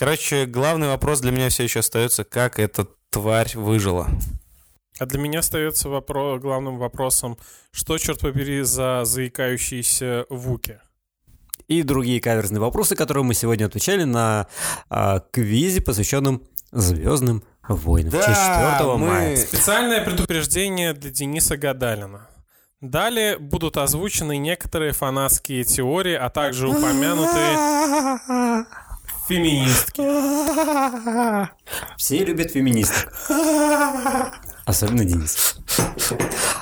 Короче, главный вопрос для меня все еще остается, как эта тварь выжила. А для меня остается вопро- главным вопросом, что, черт побери, за заикающиеся вуки? И другие каверзные вопросы, которые мы сегодня отвечали на а, квизе, посвященном Звездным войнам. Да, 4 мы- мая. Специальное предупреждение для Дениса Гадалина. Далее будут озвучены некоторые фанатские теории, а также упомянутые феминистки. Все любят феминисток. Особенно Денис.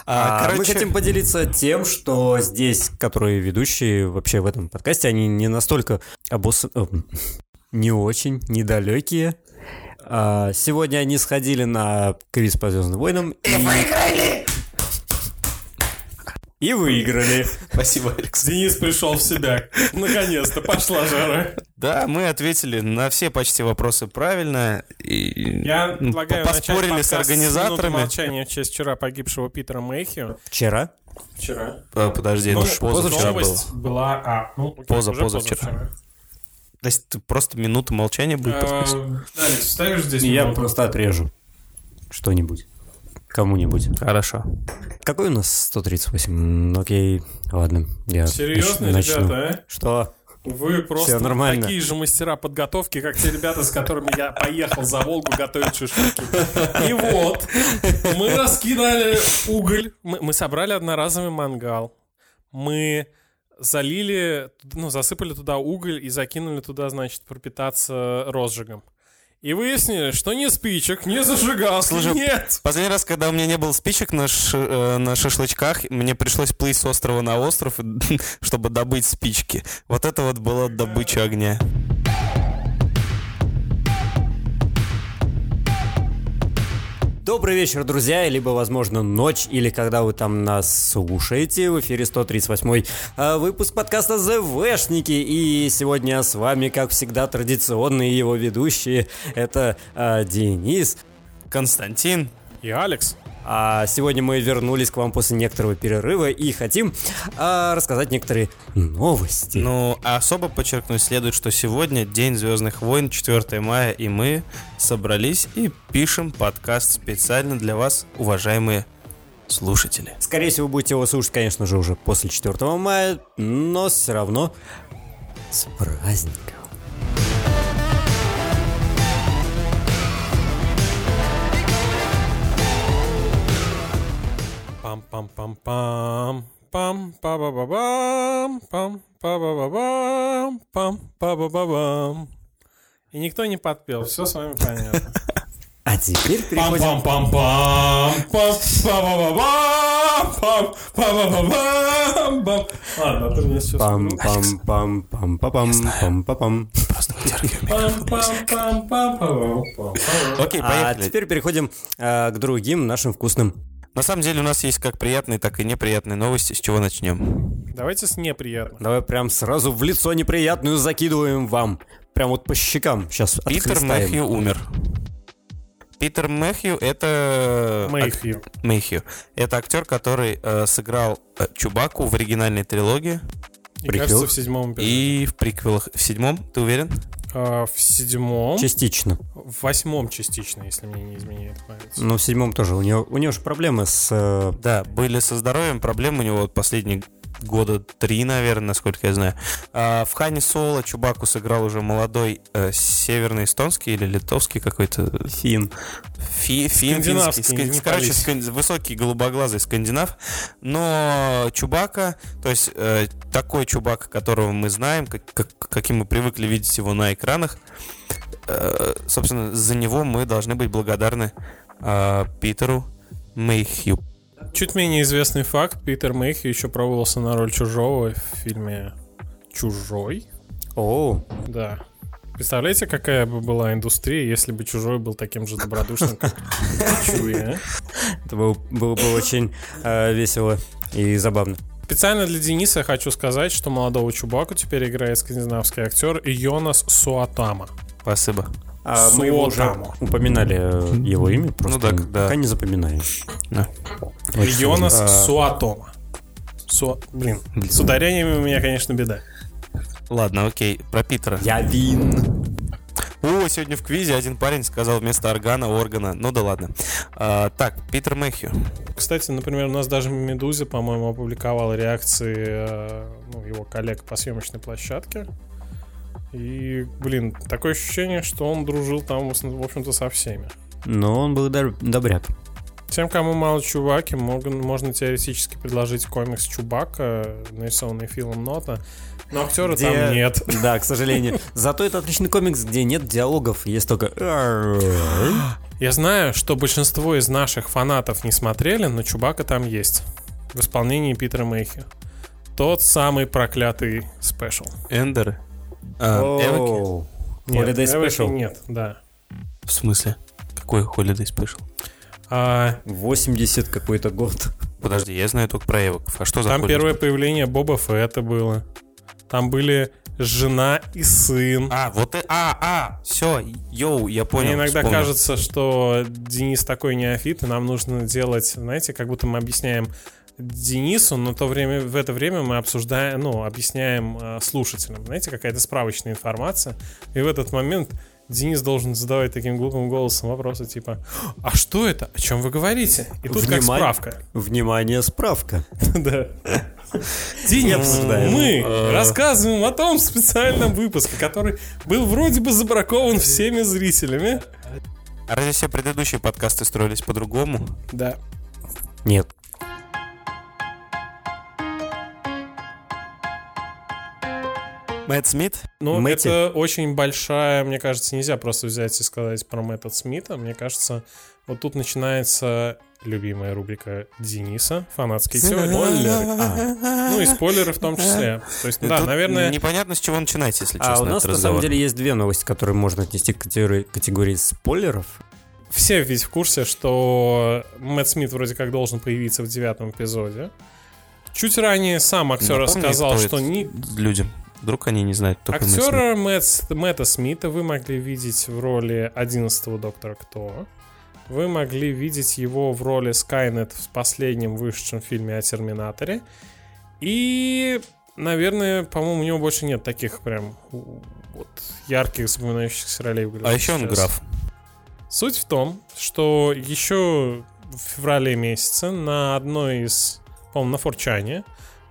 А, Мы короче- хотим поделиться тем, что здесь, которые ведущие вообще в этом подкасте, они не настолько обос... э, не очень недалекие. А, Сегодня они сходили на квиз по Звездным войнам и... выиграли! И выиграли. Спасибо, Алекс. Денис пришел в себя. Наконец-то пошла жара. Да, мы ответили на все почти вопросы правильно. И Я предлагаю поспорили с организаторами. молчания в честь вчера погибшего Питера Мэйхио. Вчера. Вчера. А, Подожди, это Ну, позавчера было. Была... А, ну, Поза- уже позавчера. То есть ты просто минута молчания будет подписывать? Э, Алекс, вставишь здесь Я просто отрежу что-нибудь. Кому-нибудь. Хорошо. Какой у нас 138? М, Окей, ладно. Я Серьезно, нач- начну. ребята, а? Что? Вы просто нормально. такие же мастера подготовки, как те ребята, с которыми я поехал за Волгу готовить шашлыки. И вот, мы раскидали уголь, мы, мы собрали одноразовый мангал, мы залили, ну, засыпали туда уголь и закинули туда, значит, пропитаться розжигом. И выяснили, что ни спичек, ни зажигалки Слушай, нет. Последний раз, когда у меня не было спичек на, ш- э, на шашлычках, мне пришлось плыть с острова на остров, чтобы добыть спички. Вот это вот была добыча огня. Добрый вечер, друзья, либо, возможно, ночь, или когда вы там нас слушаете. В эфире 138 выпуск подкаста ЗВшники. И сегодня с вами, как всегда, традиционные его ведущие. Это а, Денис. Константин, И Алекс. А сегодня мы вернулись к вам после некоторого перерыва и хотим а, рассказать некоторые новости. Ну, а особо подчеркнуть следует, что сегодня День Звездных войн, 4 мая, и мы собрались и пишем подкаст специально для вас, уважаемые слушатели. Скорее всего, будете его слушать, конечно же, уже после 4 мая, но все равно с праздником. Пам-пам-пам-пам. Пам па ба ба бам пам па ба ба бам пам па ба ба бам И никто не подпел, все с вами понятно. А теперь переходим... Пам па ба ба бам пам па ба ба бам пам Ладно, а ты мне сейчас... пам пам пам пам пам пам пам пам пам Просто пам пам пам пам пам пам Окей, А поехали. теперь переходим а, к другим нашим вкусным. На самом деле у нас есть как приятные, так и неприятные новости. С чего начнем? Давайте с неприятным. Давай прям сразу в лицо неприятную закидываем вам. Прям вот по щекам. Сейчас Питер Мэхью умер. Питер Мэхью это... Мэйхью. Мэйхью. Это актер, который э, сыграл э, Чубаку в оригинальной трилогии И Приквел. кажется, в седьмом эпизоде. и в приквелах. В седьмом, ты уверен? А, В седьмом. Частично. В восьмом частично, если мне не изменяет память. Но в седьмом тоже. У него, у него же проблемы с... э, Да, были со здоровьем проблемы у него вот последние года три, наверное, насколько я знаю. А в Хане Соло Чубаку сыграл уже молодой э, северно-эстонский или литовский какой-то Фин. Фи, фин, Скандинавский, финский, не ска- короче, скан- высокий голубоглазый скандинав, но Чубака, то есть э, такой Чубака, которого мы знаем, как, как- каким мы привыкли видеть его на экранах, э, собственно, за него мы должны быть благодарны э, Питеру Мэйхью. Чуть менее известный факт. Питер Мэйхью еще пробовался на роль чужого в фильме «Чужой». О, Да. Представляете, какая бы была индустрия, если бы чужой был таким же добродушным, как Чуи, а? это было, бы очень э, весело и забавно. Специально для Дениса я хочу сказать, что молодого Чубаку теперь играет скандинавский актер Йонас Суатама. Спасибо. А мы его уже упоминали э, его имя, просто да, да. пока не запоминаем. Да. Сложно. А, Суатома. Су... Блин, с ударениями у меня, конечно, беда. Ладно, окей, про Питера. Я вин. О, сегодня в квизе один парень сказал вместо органа органа. Ну да ладно. А, так, Питер Мэхью. Кстати, например, у нас даже Медуза, по-моему, опубликовала реакции э, ну, его коллег по съемочной площадке. И, блин, такое ощущение, что он дружил там, в общем-то, со всеми. Но он был доб- добряк. Тем, кому мало Чубаки, можно теоретически предложить комикс Чубака, нарисованный Филом Нота, но актера Где- там нет. Да, к сожалению. Зато это отличный комикс, где нет диалогов, есть только... Я знаю, что большинство из наших фанатов не смотрели, но Чубака там есть. В исполнении Питера Мэйхи. Тот самый проклятый спешл. Эндер. А, Эвоки? Нет, Holiday Special. Нет, да. В смысле? Какой Holiday Special? А, 80 какой-то год. Подожди, я знаю только про Эвоков. А что за там Holiday первое появление Боба Фетта было. Там были жена и сын. А, вот и... А, а, все, йоу, я понял. Мне иногда вспомнил. кажется, что Денис такой неофит, и нам нужно делать, знаете, как будто мы объясняем Денису, но то время, в это время мы обсуждаем, ну, объясняем э, слушателям. Знаете, какая-то справочная информация. И в этот момент Денис должен задавать таким глупым голосом вопросы типа «А что это? О чем вы говорите?» И тут как Внимание. справка. Внимание, справка. Да. Денис, мы рассказываем о том специальном выпуске, который был вроде бы забракован всеми зрителями. А разве все предыдущие подкасты строились по-другому? Да. Нет. Мэтт Смит? Ну, Мэтти. это очень большая, мне кажется, нельзя просто взять и сказать про Мэтта Смита. Мне кажется, вот тут начинается любимая рубрика Дениса, фанатские теории. А, Ну и спойлеры в том числе. То есть, да, Тут наверное, Непонятно, с чего начинать, если честно, А у нас на самом деле есть две новости, которые можно отнести к категории, категории спойлеров. все ведь в курсе, что Мэтт Смит вроде как должен появиться в девятом эпизоде. Чуть ранее сам актер Напомни, рассказал, что ни... Людям. Вдруг они не знают, кто. Актера Мэтт- Мэтта Смита вы могли видеть в роли 11 доктора Кто. Вы могли видеть его в роли Скайнет в последнем вышедшем фильме о Терминаторе. И, наверное, по-моему, у него больше нет таких прям вот, ярких запоминающихся ролей А еще он граф. Суть в том, что еще в феврале месяце на одной из, по-моему, на Форчане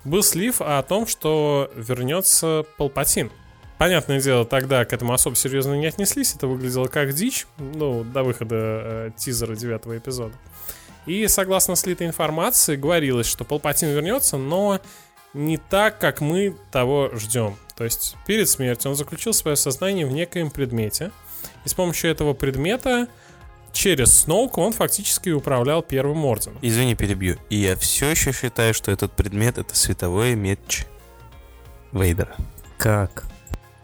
был слив о том, что вернется Палпатин. Понятное дело, тогда к этому особо серьезно не отнеслись, это выглядело как дичь, ну, до выхода э, тизера девятого эпизода. И согласно слитой информации, говорилось, что Палпатин вернется, но не так, как мы того ждем. То есть перед смертью он заключил свое сознание в некоем предмете, и с помощью этого предмета через Сноука он фактически управлял Первым Орденом. Извини, перебью. И я все еще считаю, что этот предмет это световой меч Вейдера. Как?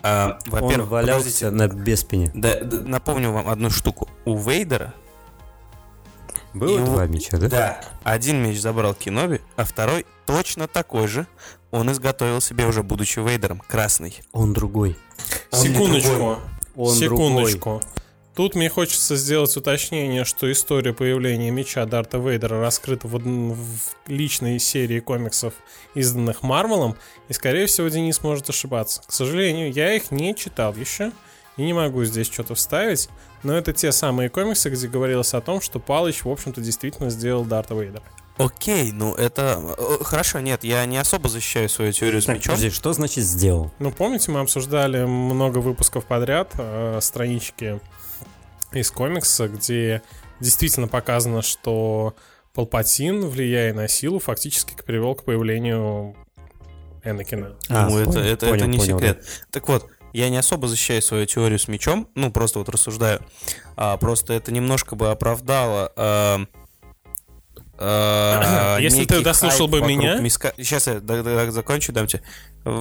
А, Он во-первых, валялся подождите. на беспине. Да, да, напомню вам одну штуку. У Вейдера Было Его- два меча, да? Да. Один меч забрал Киноби, а второй точно такой же. Он изготовил себе уже будучи Вейдером. Красный. Он другой. Он Секундочку. другой. Он Секундочку. Тут мне хочется сделать уточнение, что история появления меча Дарта Вейдера раскрыта в, в личной серии комиксов, изданных Марвелом, и, скорее всего, Денис может ошибаться. К сожалению, я их не читал еще, и не могу здесь что-то вставить, но это те самые комиксы, где говорилось о том, что Палыч, в общем-то, действительно сделал Дарта Вейдера. Окей, ну это... э, Хорошо, нет, я не особо защищаю свою теорию с Так, мечом. подожди, что значит сделал? Ну, помните, мы обсуждали много выпусков подряд э, странички из комикса, где действительно показано, что Палпатин, влияя на силу, фактически привел к появлению Энакина. А, ну, это, понял, это, понял, это не понял, секрет. Так вот, я не особо защищаю свою теорию с мечом, ну, просто вот рассуждаю. А, просто это немножко бы оправдало... а, Если некий ты дослушал бы меня- миска- Сейчас я закончу, дам тебе.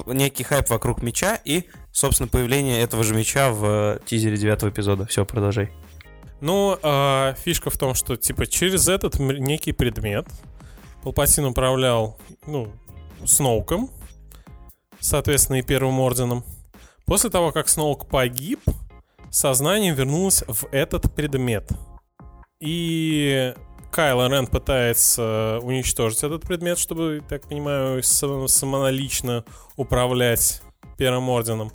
Некий хайп вокруг меча и, собственно, появление этого же меча в э, тизере девятого эпизода. Все, продолжай. Ну, а, фишка в том, что, типа, через этот некий предмет Палпатин управлял, ну, Сноуком, соответственно, и Первым Орденом. После того, как Сноук погиб, сознание вернулось в этот предмет. И Кайло Рен пытается уничтожить этот предмет, чтобы, так понимаю, сам- самолично управлять Первым Орденом.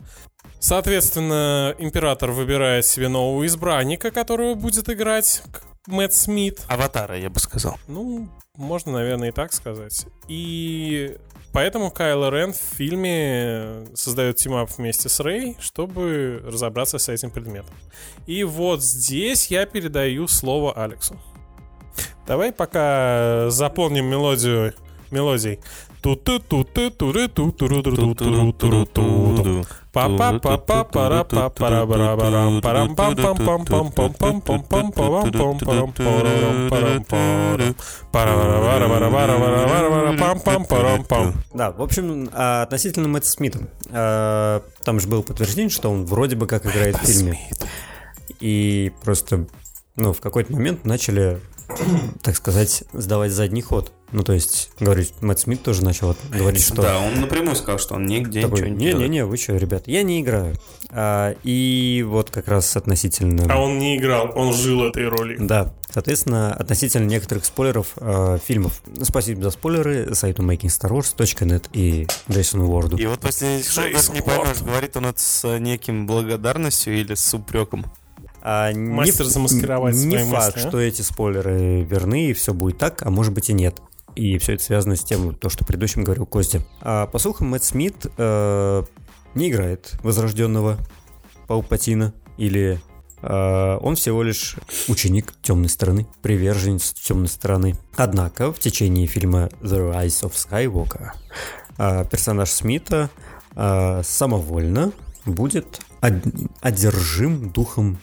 Соответственно, император выбирает себе нового избранника, которого будет играть Мэтт Смит. Аватара, я бы сказал. Ну, можно, наверное, и так сказать. И поэтому Кайло Рен в фильме создает team-up вместе с Рэй, чтобы разобраться с этим предметом. И вот здесь я передаю слово Алексу. Давай пока заполним мелодию мелодий. Да, в общем, относительно Мэтта Смита. Там же было подтверждение, что он вроде бы как играет в фильме. И просто, ну, в какой-то момент начали так сказать, сдавать задний ход. Ну, то есть, говорить, Мэтт Смит тоже начал говорить, что... Да, он напрямую сказал, что он нигде такой, ничего не. Не-не-не, вы что, ребят, я не играю. А, и вот как раз относительно... А он не играл, он жил этой ролью. Да, соответственно, относительно некоторых спойлеров э, фильмов. Спасибо за спойлеры сайту makingstarwars.net и Джейсону Уорду. И вот после что даже не поймешь, говорит он это с неким благодарностью или с упреком. А Мастер не, замаскировать Не факт, мысли, а? что эти спойлеры верны, и все будет так, а может быть и нет. И все это связано с тем, то, что предыдущим говорил Костя. А по слухам, Мэтт Смит э, не играет возрожденного Паупатина, или э, он всего лишь ученик темной стороны, приверженец темной стороны. Однако в течение фильма The Rise of Skywalker э, персонаж Смита э, самовольно будет од- одержим духом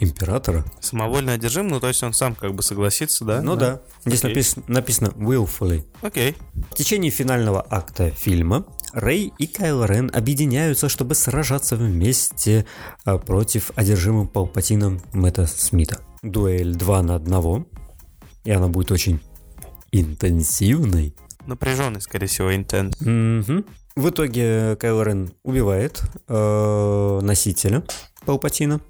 императора. Самовольно одержим, ну то есть он сам как бы согласится, да? Ну да. Здесь Окей. напис- написано willfully. Окей. В течение финального акта фильма Рэй и Кайл Рен объединяются, чтобы сражаться вместе а, против одержимым Палпатином Мэтта Смита. Дуэль 2 на 1, и она будет очень интенсивной. Напряженный, скорее всего, интент. Мгм. В итоге Кайл Рен убивает э, носителя Палпатина,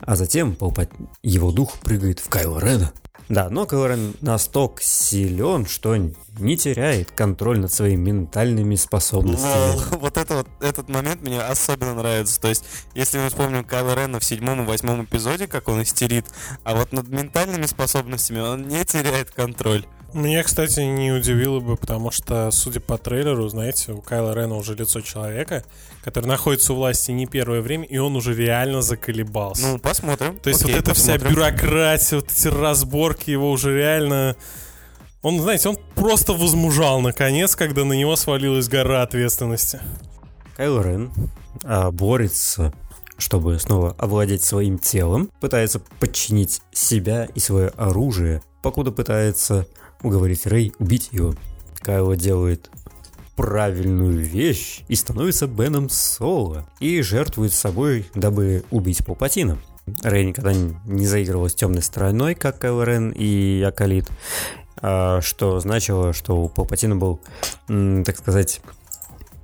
а затем Палпа- его дух прыгает в Кайла Рена. Да, но Кайл Рен настолько силен, что не теряет контроль над своими ментальными способностями. Лол. Вот это вот, этот момент мне особенно нравится. То есть, если мы вспомним Кайла Рена в седьмом и восьмом эпизоде, как он истерит, а вот над ментальными способностями он не теряет контроль. Меня, кстати, не удивило бы, потому что, судя по трейлеру, знаете, у Кайла Рена уже лицо человека, который находится у власти не первое время, и он уже реально заколебался. Ну, посмотрим. То есть Окей, вот эта вся посмотрим. бюрократия, вот эти разборки его уже реально... Он, знаете, он просто возмужал наконец, когда на него свалилась гора ответственности. Кайл Рен а, борется, чтобы снова овладеть своим телом, пытается подчинить себя и свое оружие, покуда пытается уговорить Рэй убить его. Кайло делает правильную вещь и становится Беном Соло и жертвует собой, дабы убить Палпатина. Рэй никогда не заигрывал с темной стороной, как Кайл Рен и Акалит, а, что значило, что у Палпатина был, так сказать,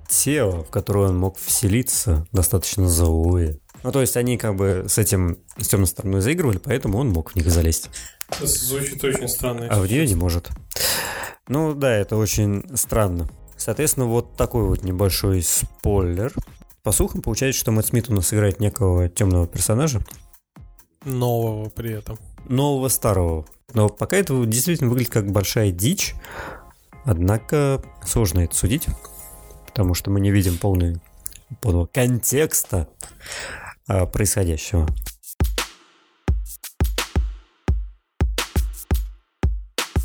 тело, в которое он мог вселиться, достаточно злое. Ну, то есть они как бы с этим, с темной стороной заигрывали, поэтому он мог в них залезть. Звучит очень странно. А в не может. Ну да, это очень странно. Соответственно, вот такой вот небольшой спойлер. По слухам, получается, что Мэтт Смит у нас играет некого темного персонажа, Нового при этом. нового старого. Но пока это действительно выглядит как большая дичь. Однако сложно это судить, потому что мы не видим полный, полного контекста а, происходящего.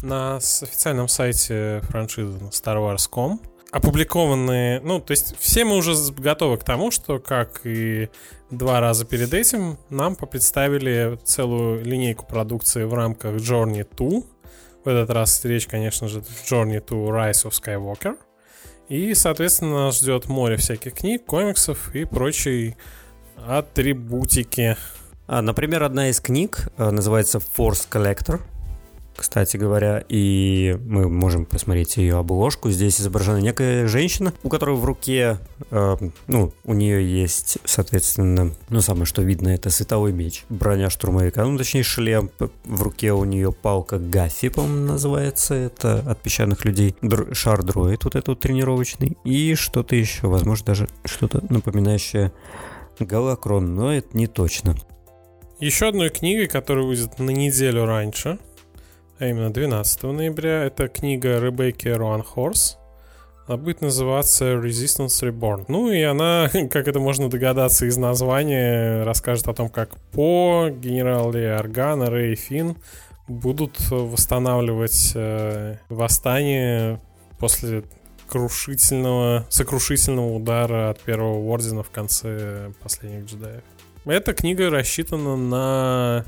На официальном сайте франшизы на StarWars.com опубликованы, ну, то есть все мы уже готовы к тому, что, как и два раза перед этим, нам представили целую линейку продукции в рамках Journey 2. В этот раз речь, конечно же, Journey 2 Rise of Skywalker. И, соответственно, нас ждет море всяких книг, комиксов и прочей атрибутики. А, например, одна из книг а, называется Force Collector. Кстати говоря, и мы можем посмотреть ее обложку. Здесь изображена некая женщина, у которой в руке, э, ну, у нее есть, соответственно, ну, самое что видно, это световой меч, броня штурмовика, ну, точнее, шлем. В руке у нее палка Гаффи, по-моему, называется, это от песчаных людей. Др- шар дроид вот этот вот тренировочный. И что-то еще, возможно, даже что-то напоминающее Галакрон, но это не точно. Еще одной книгой, которая выйдет на неделю раньше, а именно 12 ноября, это книга Ребекки Руанхорс. Она будет называться Resistance Reborn. Ну и она, как это можно догадаться из названия, расскажет о том, как По, генерал Ли Аргана, Рэй Финн будут восстанавливать э, восстание после крушительного, сокрушительного удара от первого ордена в конце последних джедаев. Эта книга рассчитана на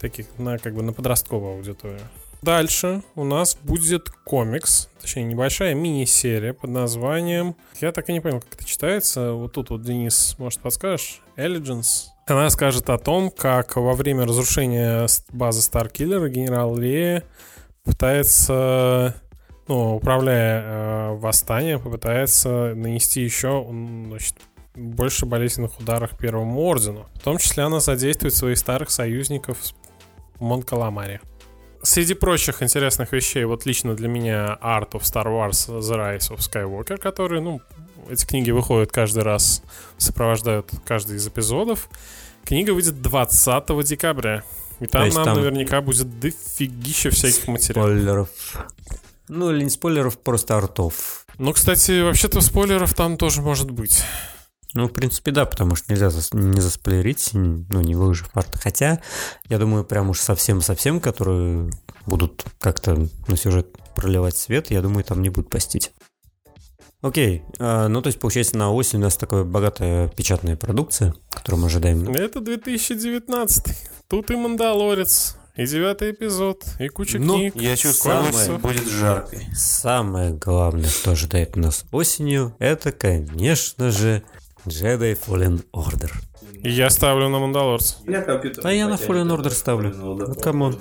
таких, на как бы на подростковую аудиторию. Дальше у нас будет комикс, точнее небольшая мини-серия под названием... Я так и не понял, как это читается. Вот тут вот, Денис, может, подскажешь? Allegiance. Она скажет о том, как во время разрушения базы Старкиллера генерал Лея пытается, ну, управляя э, восстанием, попытается нанести еще значит, больше болезненных ударов Первому Ордену. В том числе она задействует своих старых союзников в Монкаламаре. Среди прочих интересных вещей, вот лично для меня Art of Star Wars The Rise of Skywalker, который, ну, эти книги выходят каждый раз, сопровождают каждый из эпизодов. Книга выйдет 20 декабря. И там нам там... наверняка будет дофигища всяких материалов. Спойлеров. Ну, или не спойлеров, просто артов. Ну, кстати, вообще-то спойлеров там тоже может быть. Ну, в принципе, да, потому что нельзя зас, не засплеерить, ну, не выложив арт. Хотя, я думаю, прям уж совсем-совсем, которые будут как-то на сюжет проливать свет, я думаю, там не будут постить. Окей, а, ну то есть получается на осень у нас такая богатая печатная продукция, которую мы ожидаем. Это 2019. Тут и Мандалорец, и девятый эпизод, и куча ну, книг. Я чувствую, самое, будет жарко. Самое главное, что ожидает нас осенью, это, конечно же, Jedi Fallen Order. Я ставлю на Мандалорца. А я на Fallen Order ставлю. Ну, come on.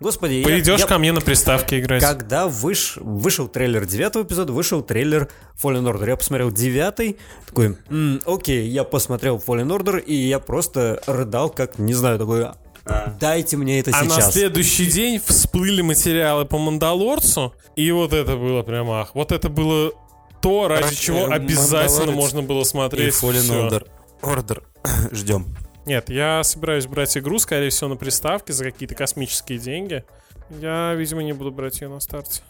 Господи, Придешь я, ко мне на приставке играть. Когда выш, вышел трейлер девятого эпизода, вышел трейлер Fallen Order. Я посмотрел девятый, такой, м, окей, я посмотрел Fallen Order, и я просто рыдал, как, не знаю, такой, а. Дайте мне это а сейчас. А на следующий день всплыли материалы по Мандалорцу, и вот это было прям ах. Вот это было то, ради чего обязательно можно было смотреть. И Fallen Order. Order. Ждем. Нет, я собираюсь брать игру, скорее всего, на приставке за какие-то космические деньги. Я, видимо, не буду брать ее на старте.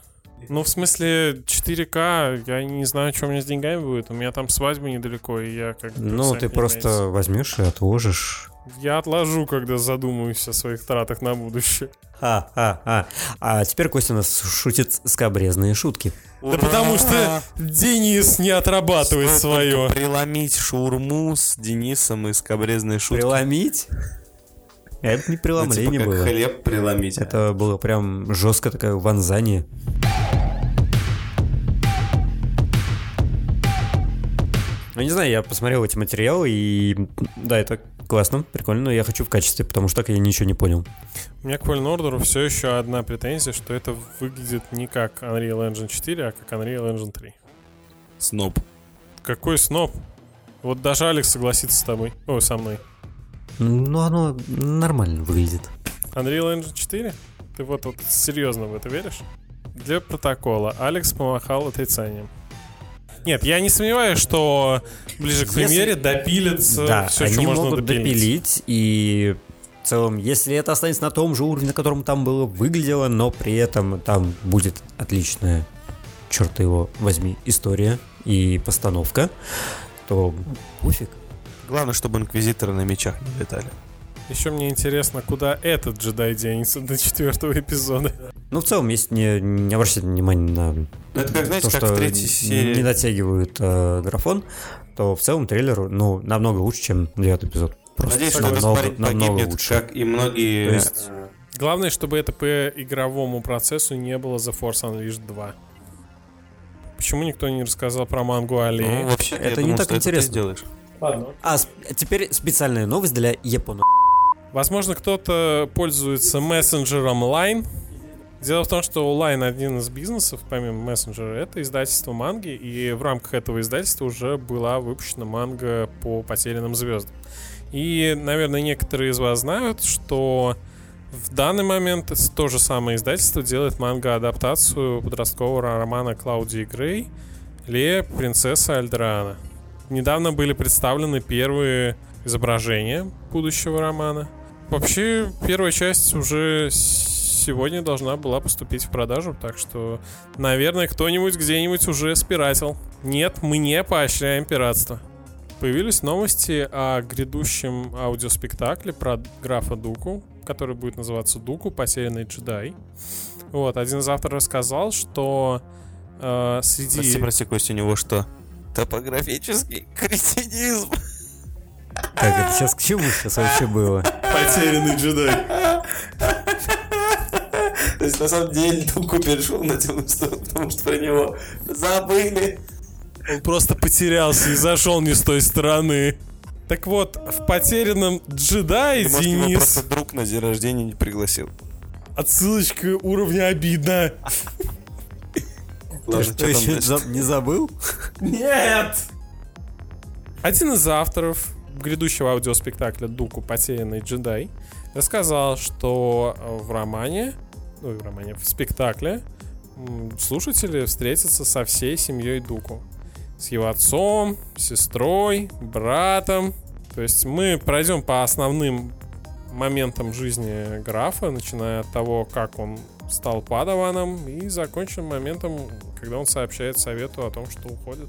Ну, в смысле, 4К, я не знаю, что у меня с деньгами будет. У меня там свадьба недалеко, и я как бы... Ну, ты просто возьмешь и отложишь. Я отложу, когда задумаюсь о своих тратах на будущее. А, а, а. А теперь Костя у нас шутит скобрезные шутки. Да потому что Денис не отрабатывает свое. Приломить шаурму с Денисом и скобрезные шутки. Приломить? Это не преломление ну, типа было. хлеб преломить. Это было прям жестко такое вонзание. Ну, не знаю, я посмотрел эти материалы, и да, это классно, прикольно, но я хочу в качестве, потому что так я ничего не понял. У меня к Fallen Order все еще одна претензия, что это выглядит не как Unreal Engine 4, а как Unreal Engine 3. Сноб. Какой сноб? Вот даже Алекс согласится с тобой. Ой, со мной. Ну, оно нормально выглядит. Unreal Engine 4? Ты вот, вот серьезно в это веришь? Для протокола Алекс помахал отрицанием. Нет, я не сомневаюсь, что ближе к премьере допилится да, все, они что можно могут допилить. допилить, и в целом, если это останется на том же уровне, на котором там было выглядело, но при этом там будет отличная, черт его возьми, история и постановка, то пофиг. Главное, чтобы инквизиторы на мечах не летали. Еще мне интересно, куда этот джедай денется до четвертого эпизода. Ну, в целом, если не, не обращать внимание на ну, это как, знаете, то, как что в третьей серии. не дотягивают э, графон, то в целом трейлер, ну, намного лучше, чем девятый эпизод. Просто Надеюсь, что намного, намного лучше. как и многие... То есть... Главное, чтобы это по игровому процессу не было The Force Unleashed 2. Почему никто не рассказал про мангу Али? Ну, вообще, это не думал, так интересно. делаешь. Ладно. А теперь специальная новость для Япона. Возможно, кто-то пользуется мессенджером Line. Дело в том, что Line один из бизнесов, помимо мессенджера, это издательство манги, и в рамках этого издательства уже была выпущена манга по потерянным звездам. И, наверное, некоторые из вас знают, что в данный момент то же самое издательство делает манго-адаптацию подросткового романа Клаудии Грей «Лея, принцесса Альдраана». недавно были представлены первые изображения будущего романа. Вообще, первая часть уже сегодня должна была поступить в продажу, так что, наверное, кто-нибудь где-нибудь уже спиратил. Нет, мы не поощряем пиратство. Появились новости о грядущем аудиоспектакле про графа Дуку, который будет называться Дуку, потерянный джедай. Вот, один из авторов рассказал, что э, среди... Прости, прости, Костя, у него что? Топографический кретинизм. Так, это сейчас к чему сейчас вообще было? Потерянный джедай. То есть, на самом деле, Дуку перешел на темную сторону, потому что про него забыли. Он просто потерялся и зашел не с той стороны. Так вот, в потерянном джедае может, его Денис... просто друг на день рождения не пригласил. Отсылочка уровня обидно. Ладно, Что, что еще не забыл? Нет! Один из авторов грядущего аудиоспектакля Дуку «Потерянный джедай» рассказал, что э, в романе, ну, в романе, в спектакле слушатели встретятся со всей семьей Дуку. С его отцом, сестрой, братом. То есть мы пройдем по основным моментам жизни графа, начиная от того, как он стал падаваном, и закончим моментом, когда он сообщает совету о том, что уходит.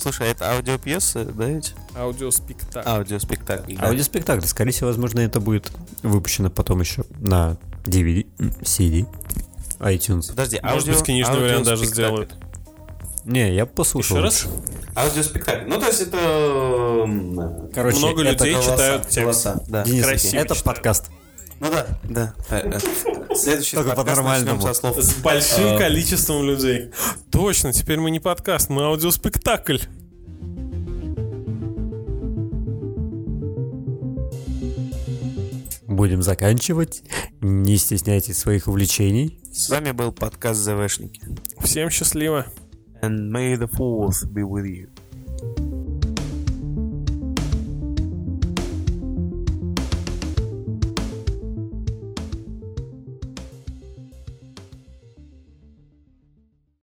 Слушай, а это аудиопьесы, да, ведь? Аудиоспектакль. Аудиоспектакль, да. Аудиоспектакль. Скорее всего, возможно, это будет выпущено потом еще на DVD, CD, iTunes. Подожди, Может быть, аудио- книжный вариант даже аудиоспектакль. сделают. Не, я послушал. Еще раз? Аудиоспектакль. Ну, то есть это... Короче, Много это людей голоса, читают текст. голоса, да. Денис, красиво это читают. подкаст. Ну да, да. Следующий Только подкаст начнем со слов. С большим количеством людей. Точно, теперь мы не подкаст, мы аудиоспектакль. Будем заканчивать. Не стесняйтесь своих увлечений. С вами был подкаст ЗВшники. Всем счастливо. And may the fourth be with you.